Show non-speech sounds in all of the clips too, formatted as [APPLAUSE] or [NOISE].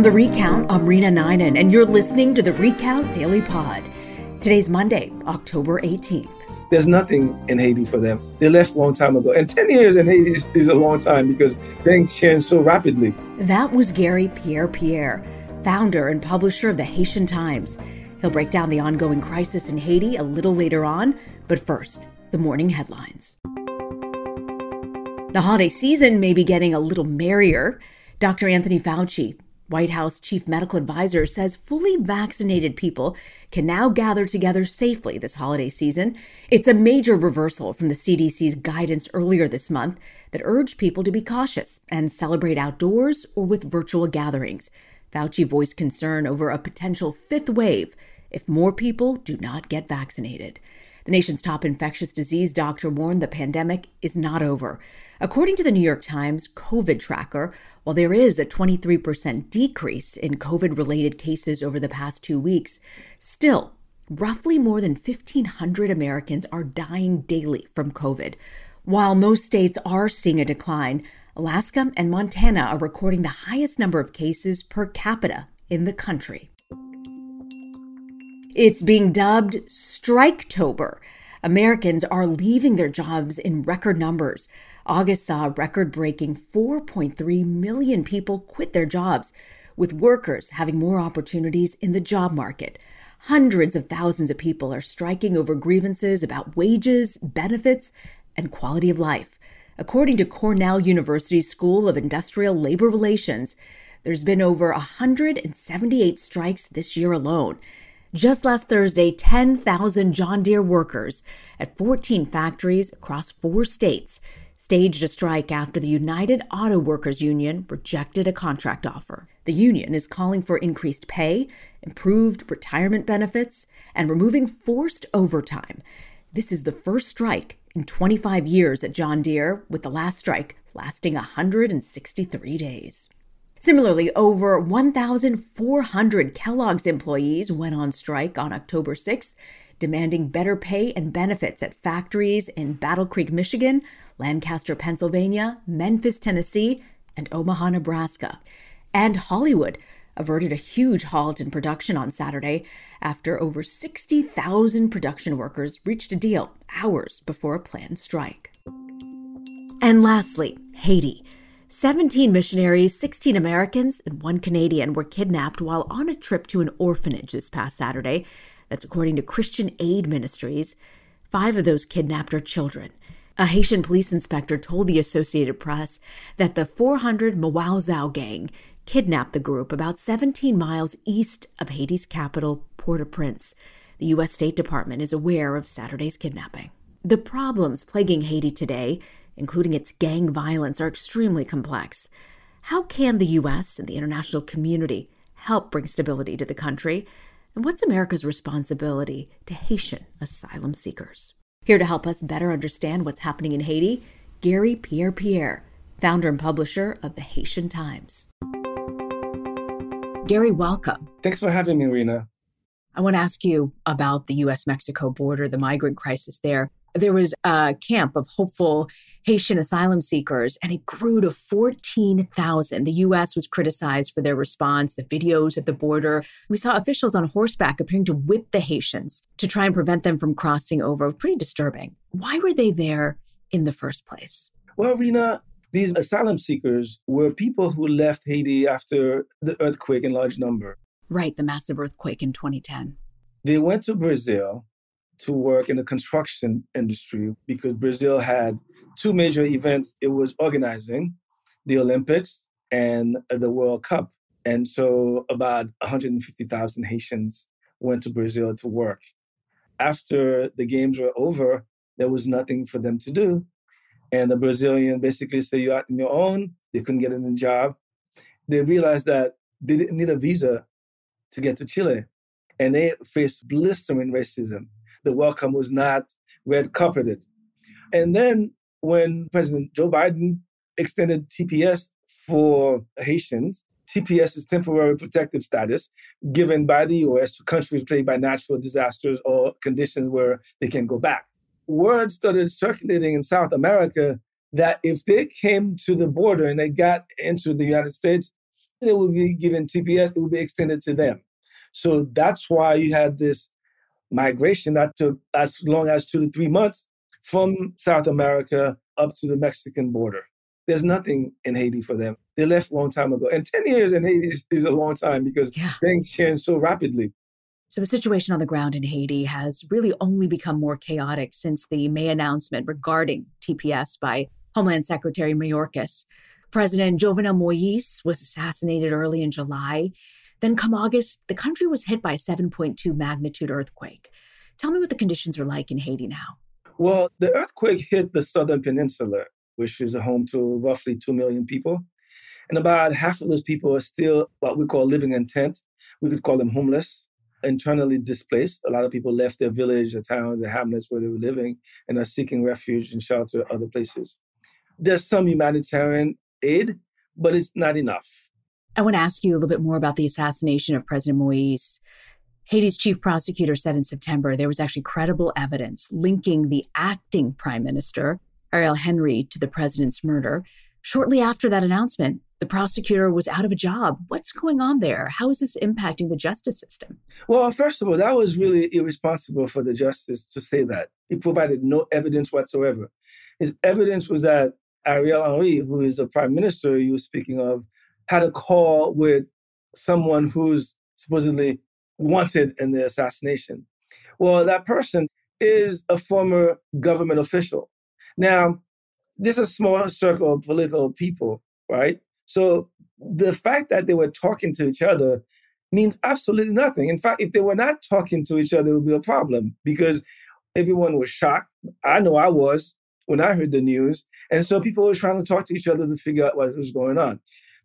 From the Recount, I'm Reena Ninan, and you're listening to the Recount Daily Pod. Today's Monday, October 18th. There's nothing in Haiti for them. They left a long time ago. And 10 years in Haiti is, is a long time because things change so rapidly. That was Garry Pierre Pierre, founder and publisher of the Haitian Times. He'll break down the ongoing crisis in Haiti a little later on, but first, the morning headlines. The holiday season may be getting a little merrier. Dr. Anthony Fauci, White House chief medical advisor says fully vaccinated people can now gather together safely this holiday season. It's a major reversal from the CDC's guidance earlier this month that urged people to be cautious and celebrate outdoors or with virtual gatherings. Fauci voiced concern over a potential fifth wave if more people do not get vaccinated. The nation's top infectious disease doctor warned the pandemic is not over. According to the New York Times COVID tracker, while there is a 23% decrease in COVID related cases over the past two weeks, still, roughly more than 1,500 Americans are dying daily from COVID. While most states are seeing a decline, Alaska and Montana are recording the highest number of cases per capita in the country. It's being dubbed Striketober. Americans are leaving their jobs in record numbers. August saw record breaking 4.3 million people quit their jobs, with workers having more opportunities in the job market. Hundreds of thousands of people are striking over grievances about wages, benefits, and quality of life. According to Cornell University's School of Industrial Labor Relations, there's been over 178 strikes this year alone. Just last Thursday, 10,000 John Deere workers at 14 factories across four states staged a strike after the United Auto Workers Union rejected a contract offer. The union is calling for increased pay, improved retirement benefits, and removing forced overtime. This is the first strike in 25 years at John Deere, with the last strike lasting 163 days. Similarly, over 1,400 Kellogg's employees went on strike on October 6th, demanding better pay and benefits at factories in Battle Creek, Michigan, Lancaster, Pennsylvania, Memphis, Tennessee, and Omaha, Nebraska. And Hollywood averted a huge halt in production on Saturday after over 60,000 production workers reached a deal hours before a planned strike. And lastly, Haiti. 17 missionaries, 16 Americans, and one Canadian were kidnapped while on a trip to an orphanage this past Saturday. That's according to Christian Aid Ministries. Five of those kidnapped are children. A Haitian police inspector told the Associated Press that the 400 Mawozo gang kidnapped the group about 17 miles east of Haiti's capital, Port au Prince. The U.S. State Department is aware of Saturday's kidnapping. The problems plaguing Haiti today including its gang violence, are extremely complex. How can the U.S. and the international community help bring stability to the country? And what's America's responsibility to Haitian asylum seekers? Here to help us better understand what's happening in Haiti, Garry Pierre Pierre, founder and publisher of the Haitian Times. Garry, welcome. Thanks for having me, Reena. I want to ask you about the US Mexico border, the migrant crisis there. There was a camp of hopeful Haitian asylum seekers, and it grew to 14,000. The U.S. was criticized for their response, the videos at the border. We saw officials on horseback appearing to whip the Haitians to try and prevent them from crossing over. Pretty disturbing. Why were they there in the first place? Well, Reena, these asylum seekers were people who left Haiti after the earthquake in large number. Right, the massive earthquake in 2010. They went to Brazil to work in the construction industry because Brazil had two major events it was organizing the Olympics and the World Cup. And so about 150,000 Haitians went to Brazil to work. After the games were over, there was nothing for them to do. And the Brazilian basically said, You're out on your own. They couldn't get a job. They realized that they didn't need a visa to get to Chile. And they faced blistering racism. The welcome was not red carpeted. And then when President Joe Biden extended TPS for Haitians, TPS is temporary protective status given by the US to countries plagued by natural disasters or conditions where they can go back. Word started circulating in South America that if they came to the border and they got into the United States, they would be given TPS, it would be extended to them. So that's why you had this migration that took as long as two to three months from South America up to the Mexican border. There's nothing in Haiti for them. They left a long time ago. And 10 years in Haiti is, is a long time because yeah. things change so rapidly. So the situation on the ground in Haiti has really only become more chaotic since the May announcement regarding TPS by Homeland Secretary Mayorkas. President Jovenel Moise was assassinated early in July. Then, come August, the country was hit by a 7.2 magnitude earthquake. Tell me what the conditions are like in Haiti now. Well, the earthquake hit the southern peninsula, which is a home to roughly 2 million people. And about half of those people are still what we call living in tent. We could call them homeless, internally displaced. A lot of people left their village, their towns, their hamlets where they were living and are seeking refuge and shelter other places. There's some humanitarian aid, but it's not enough. I want to ask you a little bit more about the assassination of President Moise. Haiti's chief prosecutor said in September there was actually credible evidence linking the acting prime minister, Ariel Henry, to the president's murder. Shortly after that announcement, the prosecutor was out of a job. What's going on there? How is this impacting the justice system? Well, first of all, that was really irresponsible for the justice to say that. He provided no evidence whatsoever. His evidence was that Ariel Henry, who is the prime minister you were speaking of, had a call with someone who's supposedly wanted in the assassination. Well, that person is a former government official. Now, this is a small circle of political people, right? So the fact that they were talking to each other means absolutely nothing. In fact, if they were not talking to each other, it would be a problem because everyone was shocked. I know I was when I heard the news. And so people were trying to talk to each other to figure out what was going on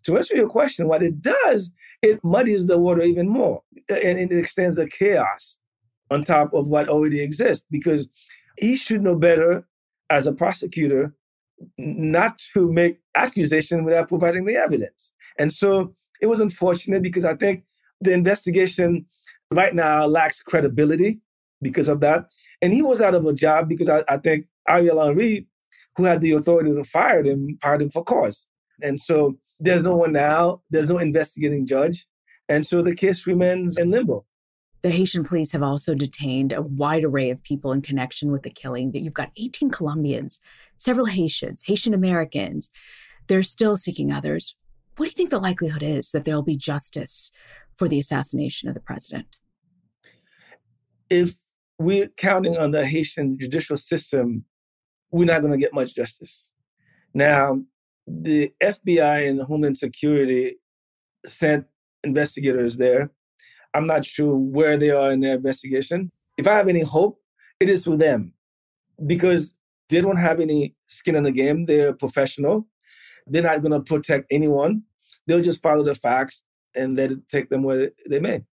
to answer your question, what it does, it muddies the water even more and it extends the chaos on top of what already exists because he should know better as a prosecutor not to make accusation without providing the evidence. And so it was unfortunate because I think the investigation right now lacks credibility because of that. And he was out of a job because I, I think Ariel Henry, who had the authority to fire him, fired him for cause. And so there's no one now, there's no investigating judge. And so the case remains in limbo. The Haitian police have also detained a wide array of people in connection with the killing. That you've got 18 Colombians, several Haitians, Haitian Americans. They're still seeking others. What do you think the likelihood is that there'll be justice for the assassination of the president? If we're counting on the Haitian judicial system, we're not going to get much justice. Now, the FBI and Homeland Security sent investigators there. I'm not sure where they are in their investigation. If I have any hope, it is with them because they don't have any skin in the game. They're professional. They're not going to protect anyone. They'll just follow the facts and let it take them where they may.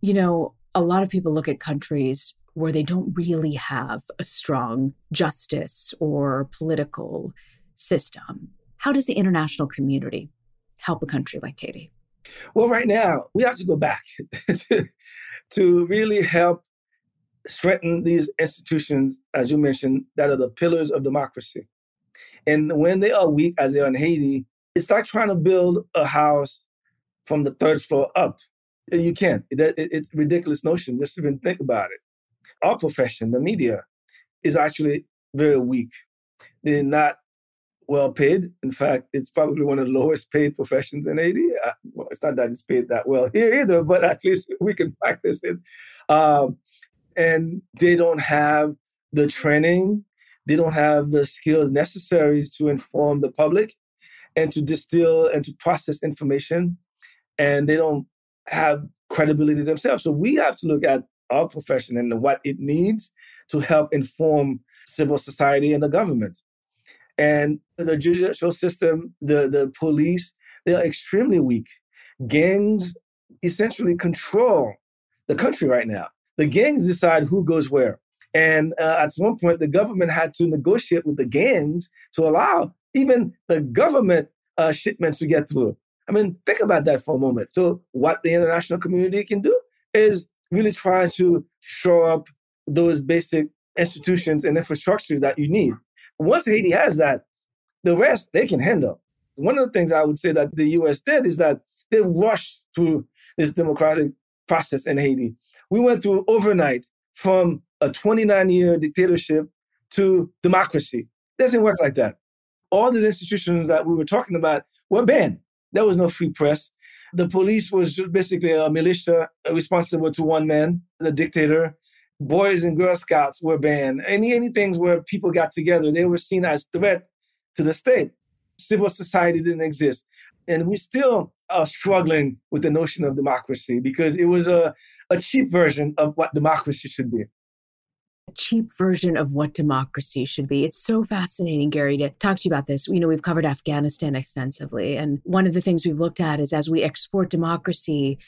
You know, a lot of people look at countries where they don't really have a strong justice or political system. How does the international community help a country like Haiti? Well, right now, we have to go back [LAUGHS] to, to really help strengthen these institutions, as you mentioned, that are the pillars of democracy. And when they are weak, as they are in Haiti, it's like trying to build a house from the third floor up. You can't. It, it, it's a ridiculous notion just even think about it. Our profession, the media, is actually very weak. They're not well paid. In fact, it's probably one of the lowest paid professions in Haiti. Uh, well, it's not that it's paid that well here either, but at least we can practice it. Um, and they don't have the training, they don't have the skills necessary to inform the public and to distill and to process information, and they don't have credibility themselves. So we have to look at our profession and what it needs to help inform civil society and the government. And the judicial system, the, the police, they are extremely weak. Gangs essentially control the country right now. The gangs decide who goes where. And uh, at one point, the government had to negotiate with the gangs to allow even the government uh, shipments to get through. I mean, think about that for a moment. So, what the international community can do is really try to shore up those basic institutions and infrastructure that you need. Once Haiti has that, the rest they can handle. One of the things I would say that the US did is that they rushed through this democratic process in Haiti. We went through overnight from a 29 year dictatorship to democracy. It doesn't work like that. All the institutions that we were talking about were banned. There was no free press. The police was just basically a militia responsible to one man, the dictator. Boys and Girl Scouts were banned. Any any things where people got together, they were seen as threat to the state. Civil society didn't exist. And we still are struggling with the notion of democracy because it was a, a cheap version of what democracy should be a cheap version of what democracy should be. It's so fascinating, Garry, to talk to you about this. You know, we've covered Afghanistan extensively. And one of the things we've looked at is as we export democracy,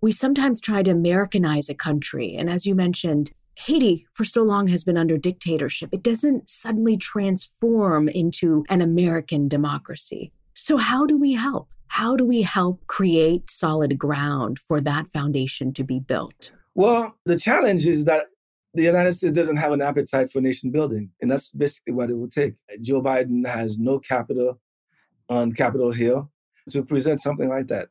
we sometimes try to Americanize a country. And as you mentioned, Haiti for so long has been under dictatorship. It doesn't suddenly transform into an American democracy. So, how do we help? How do we help create solid ground for that foundation to be built? Well, the challenge is that the United States doesn't have an appetite for nation building. And that's basically what it will take. Joe Biden has no capital on Capitol Hill to present something like that.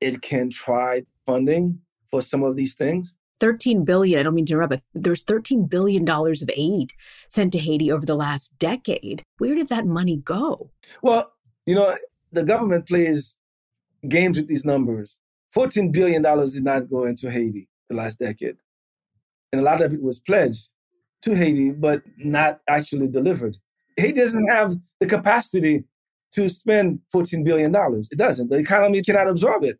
It can try funding for some of these things. 13 billion, I don't mean to interrupt, but there's 13 billion dollars of aid sent to Haiti over the last decade. Where did that money go? Well, you know, the government plays games with these numbers. $14 billion did not go into Haiti the last decade and a lot of it was pledged to Haiti, but not actually delivered. Haiti doesn't have the capacity to spend $14 billion. It doesn't. The economy cannot absorb it.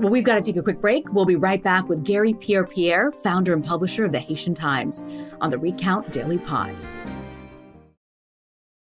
Well, we've got to take a quick break. We'll be right back with Garry Pierre Pierre, founder and publisher of the Haitian Times, on the Recount Daily Pod.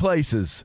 places.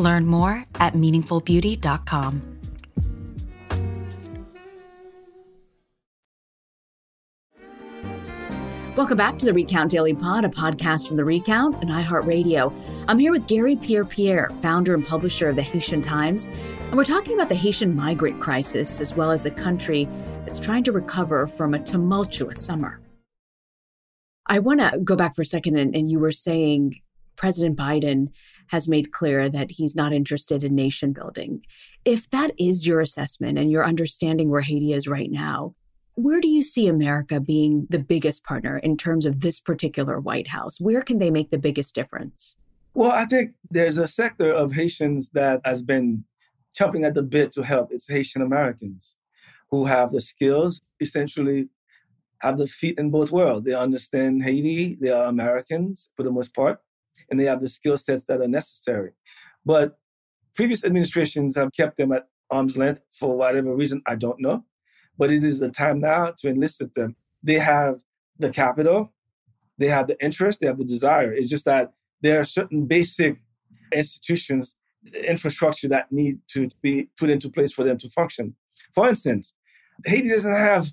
Learn more at meaningfulbeauty.com. Welcome back to the Recount Daily Pod, a podcast from the Recount and iHeartRadio. I'm here with Garry Pierre Pierre, founder and publisher of the Haitian Times, and we're talking about the Haitian migrant crisis as well as the country that's trying to recover from a tumultuous summer. I want to go back for a second, and, and you were saying President Biden has made clear that he's not interested in nation building. If that is your assessment and your understanding where Haiti is right now, where do you see America being the biggest partner in terms of this particular White House? Where can they make the biggest difference? Well, I think there's a sector of Haitians that has been chomping at the bit to help. It's Haitian Americans who have the skills, essentially have the feet in both worlds. They understand Haiti, they are Americans for the most part, and they have the skill sets that are necessary. But previous administrations have kept them at arm's length for whatever reason, I don't know. But it is the time now to enlist them. They have the capital, they have the interest, they have the desire. It's just that there are certain basic institutions, infrastructure that need to be put into place for them to function. For instance, Haiti doesn't have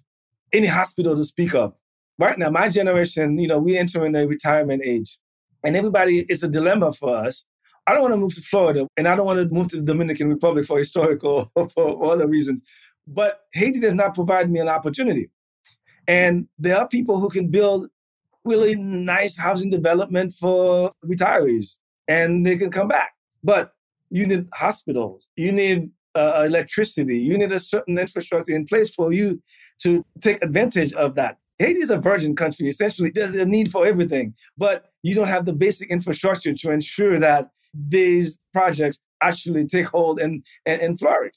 any hospital to speak of. Right now, my generation, you know, we enter in a retirement age. And everybody, it's a dilemma for us. I don't want to move to Florida and I don't want to move to the Dominican Republic for historical [LAUGHS] or for other reasons. But Haiti does not provide me an opportunity. And there are people who can build really nice housing development for retirees and they can come back. But you need hospitals, you need uh, electricity, you need a certain infrastructure in place for you to take advantage of that. Haiti is a virgin country. Essentially, there's a need for everything, but you don't have the basic infrastructure to ensure that these projects actually take hold and, and, and flourish.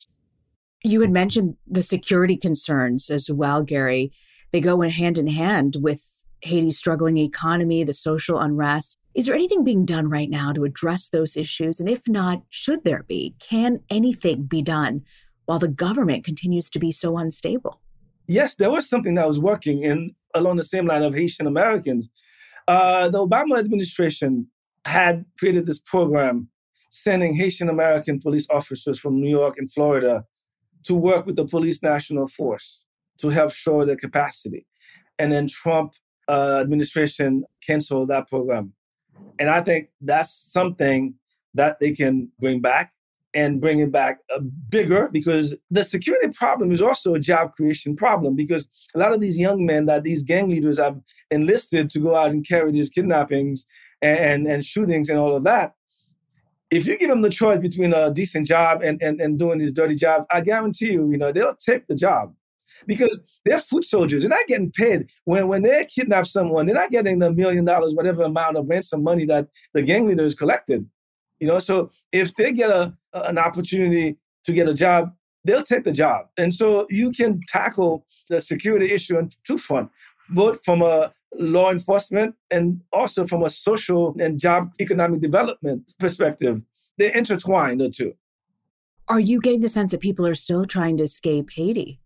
You had mentioned the security concerns as well, Garry. They go in hand in hand with Haiti's struggling economy, the social unrest. Is there anything being done right now to address those issues? And if not, should there be? Can anything be done while the government continues to be so unstable? Yes, there was something that was working in along the same line of Haitian Americans. Uh, the Obama administration had created this program sending Haitian American police officers from New York and Florida to work with the police national force to help show their capacity. And then Trump uh, administration canceled that program. And I think that's something that they can bring back and bring it back uh, bigger because the security problem is also a job creation problem because a lot of these young men that these gang leaders have enlisted to go out and carry these kidnappings and, and, and shootings and all of that if you give them the choice between a decent job and, and, and doing these dirty jobs i guarantee you you know they'll take the job because they're foot soldiers. They're not getting paid. When when they kidnap someone, they're not getting the million dollars, whatever amount of ransom money that the gang leaders collected. You know, so if they get a an opportunity to get a job, they'll take the job. And so you can tackle the security issue on two fronts, both from a law enforcement and also from a social and job economic development perspective. They're intertwined, the two. Are you getting the sense that people are still trying to escape Haiti?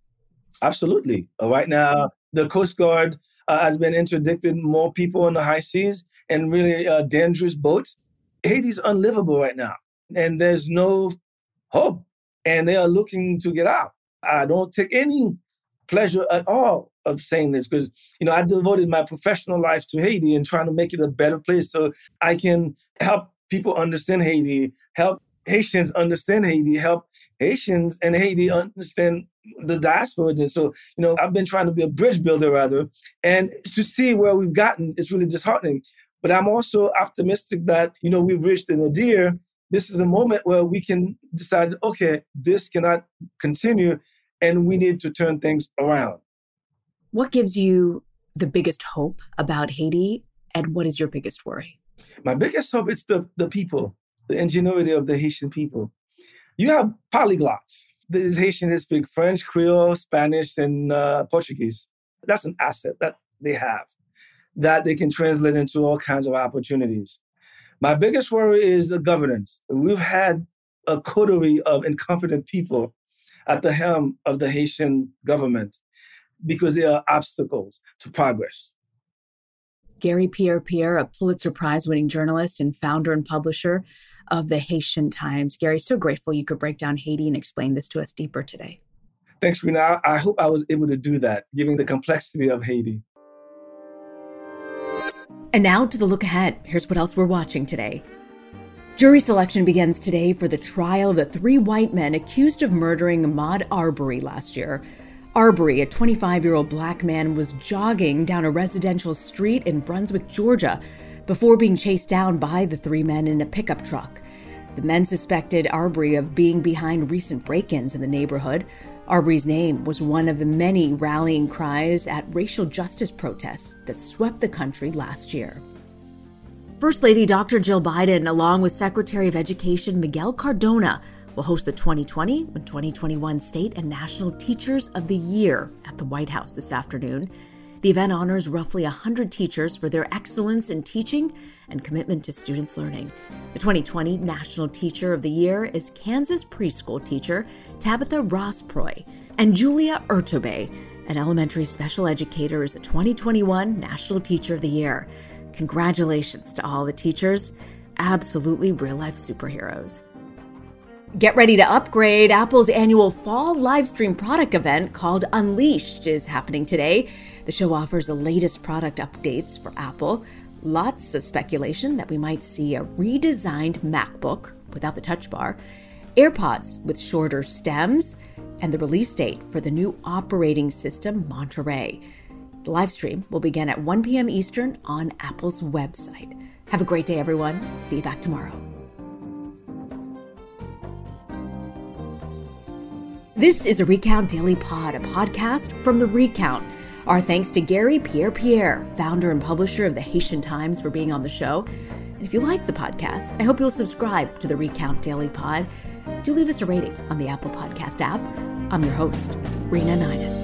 Absolutely. Uh, right now, the Coast Guard uh, has been interdicting more people in the high seas and really uh, dangerous boats. Haiti's unlivable right now, and there's no hope, and they are looking to get out. I don't take any pleasure at all of saying this because you know I devoted my professional life to Haiti and trying to make it a better place so I can help people understand Haiti, help Haitians understand Haiti, help Haitians and Haiti understand the diaspora. And so, you know, I've been trying to be a bridge builder rather, and to see where we've gotten is really disheartening. But I'm also optimistic that, you know, we've reached a nadir. This is a moment where we can decide, okay, this cannot continue and we need to turn things around. What gives you the biggest hope about Haiti and what is your biggest worry? My biggest hope is the, the people, the ingenuity of the Haitian people. You have polyglots. The Haitians speak French, Creole, Spanish, and uh, Portuguese. That's an asset that they have that they can translate into all kinds of opportunities. My biggest worry is the governance. We've had a coterie of incompetent people at the helm of the Haitian government because they are obstacles to progress. Garry Pierre Pierre, a Pulitzer Prize winning journalist and founder and publisher of the Haitian Times. Garry, so grateful you could break down Haiti and explain this to us deeper today. Thanks, Reena. I hope I was able to do that, given the complexity of Haiti. And now to the look ahead. Here's what else we're watching today. Jury selection begins today for the trial of the three white men accused of murdering Ahmaud Arbery last year. Arbery, a 25 year old black man, was jogging down a residential street in Brunswick, Georgia, before being chased down by the three men in a pickup truck. The men suspected Arbery of being behind recent break ins in the neighborhood. Arbery's name was one of the many rallying cries at racial justice protests that swept the country last year. First Lady Dr. Jill Biden, along with Secretary of Education Miguel Cardona, will host the 2020 and 2021 State and National Teachers of the Year at the White House this afternoon. The event honors roughly 100 teachers for their excellence in teaching and commitment to students' learning. The 2020 National Teacher of the Year is Kansas preschool teacher Tabitha Rosproy, and Julia Urtubey, an elementary special educator, is the 2021 National Teacher of the Year. Congratulations to all the teachers. Absolutely real life superheroes. Get ready to upgrade. Apple's annual fall livestream product event called Unleashed is happening today. The show offers the latest product updates for Apple. Lots of speculation that we might see a redesigned MacBook without the touch bar, AirPods with shorter stems, and the release date for the new operating system Monterey. The live stream will begin at 1 p.m. Eastern on Apple's website. Have a great day, everyone. See you back tomorrow. This is a Recount Daily Pod, a podcast from The Recount. Our thanks to Garry Pierre Pierre, founder and publisher of the Haitian Times, for being on the show. And if you like the podcast, I hope you'll subscribe to the Recount Daily Pod. Do leave us a rating on the Apple Podcast app. I'm your host, Reena Ninan.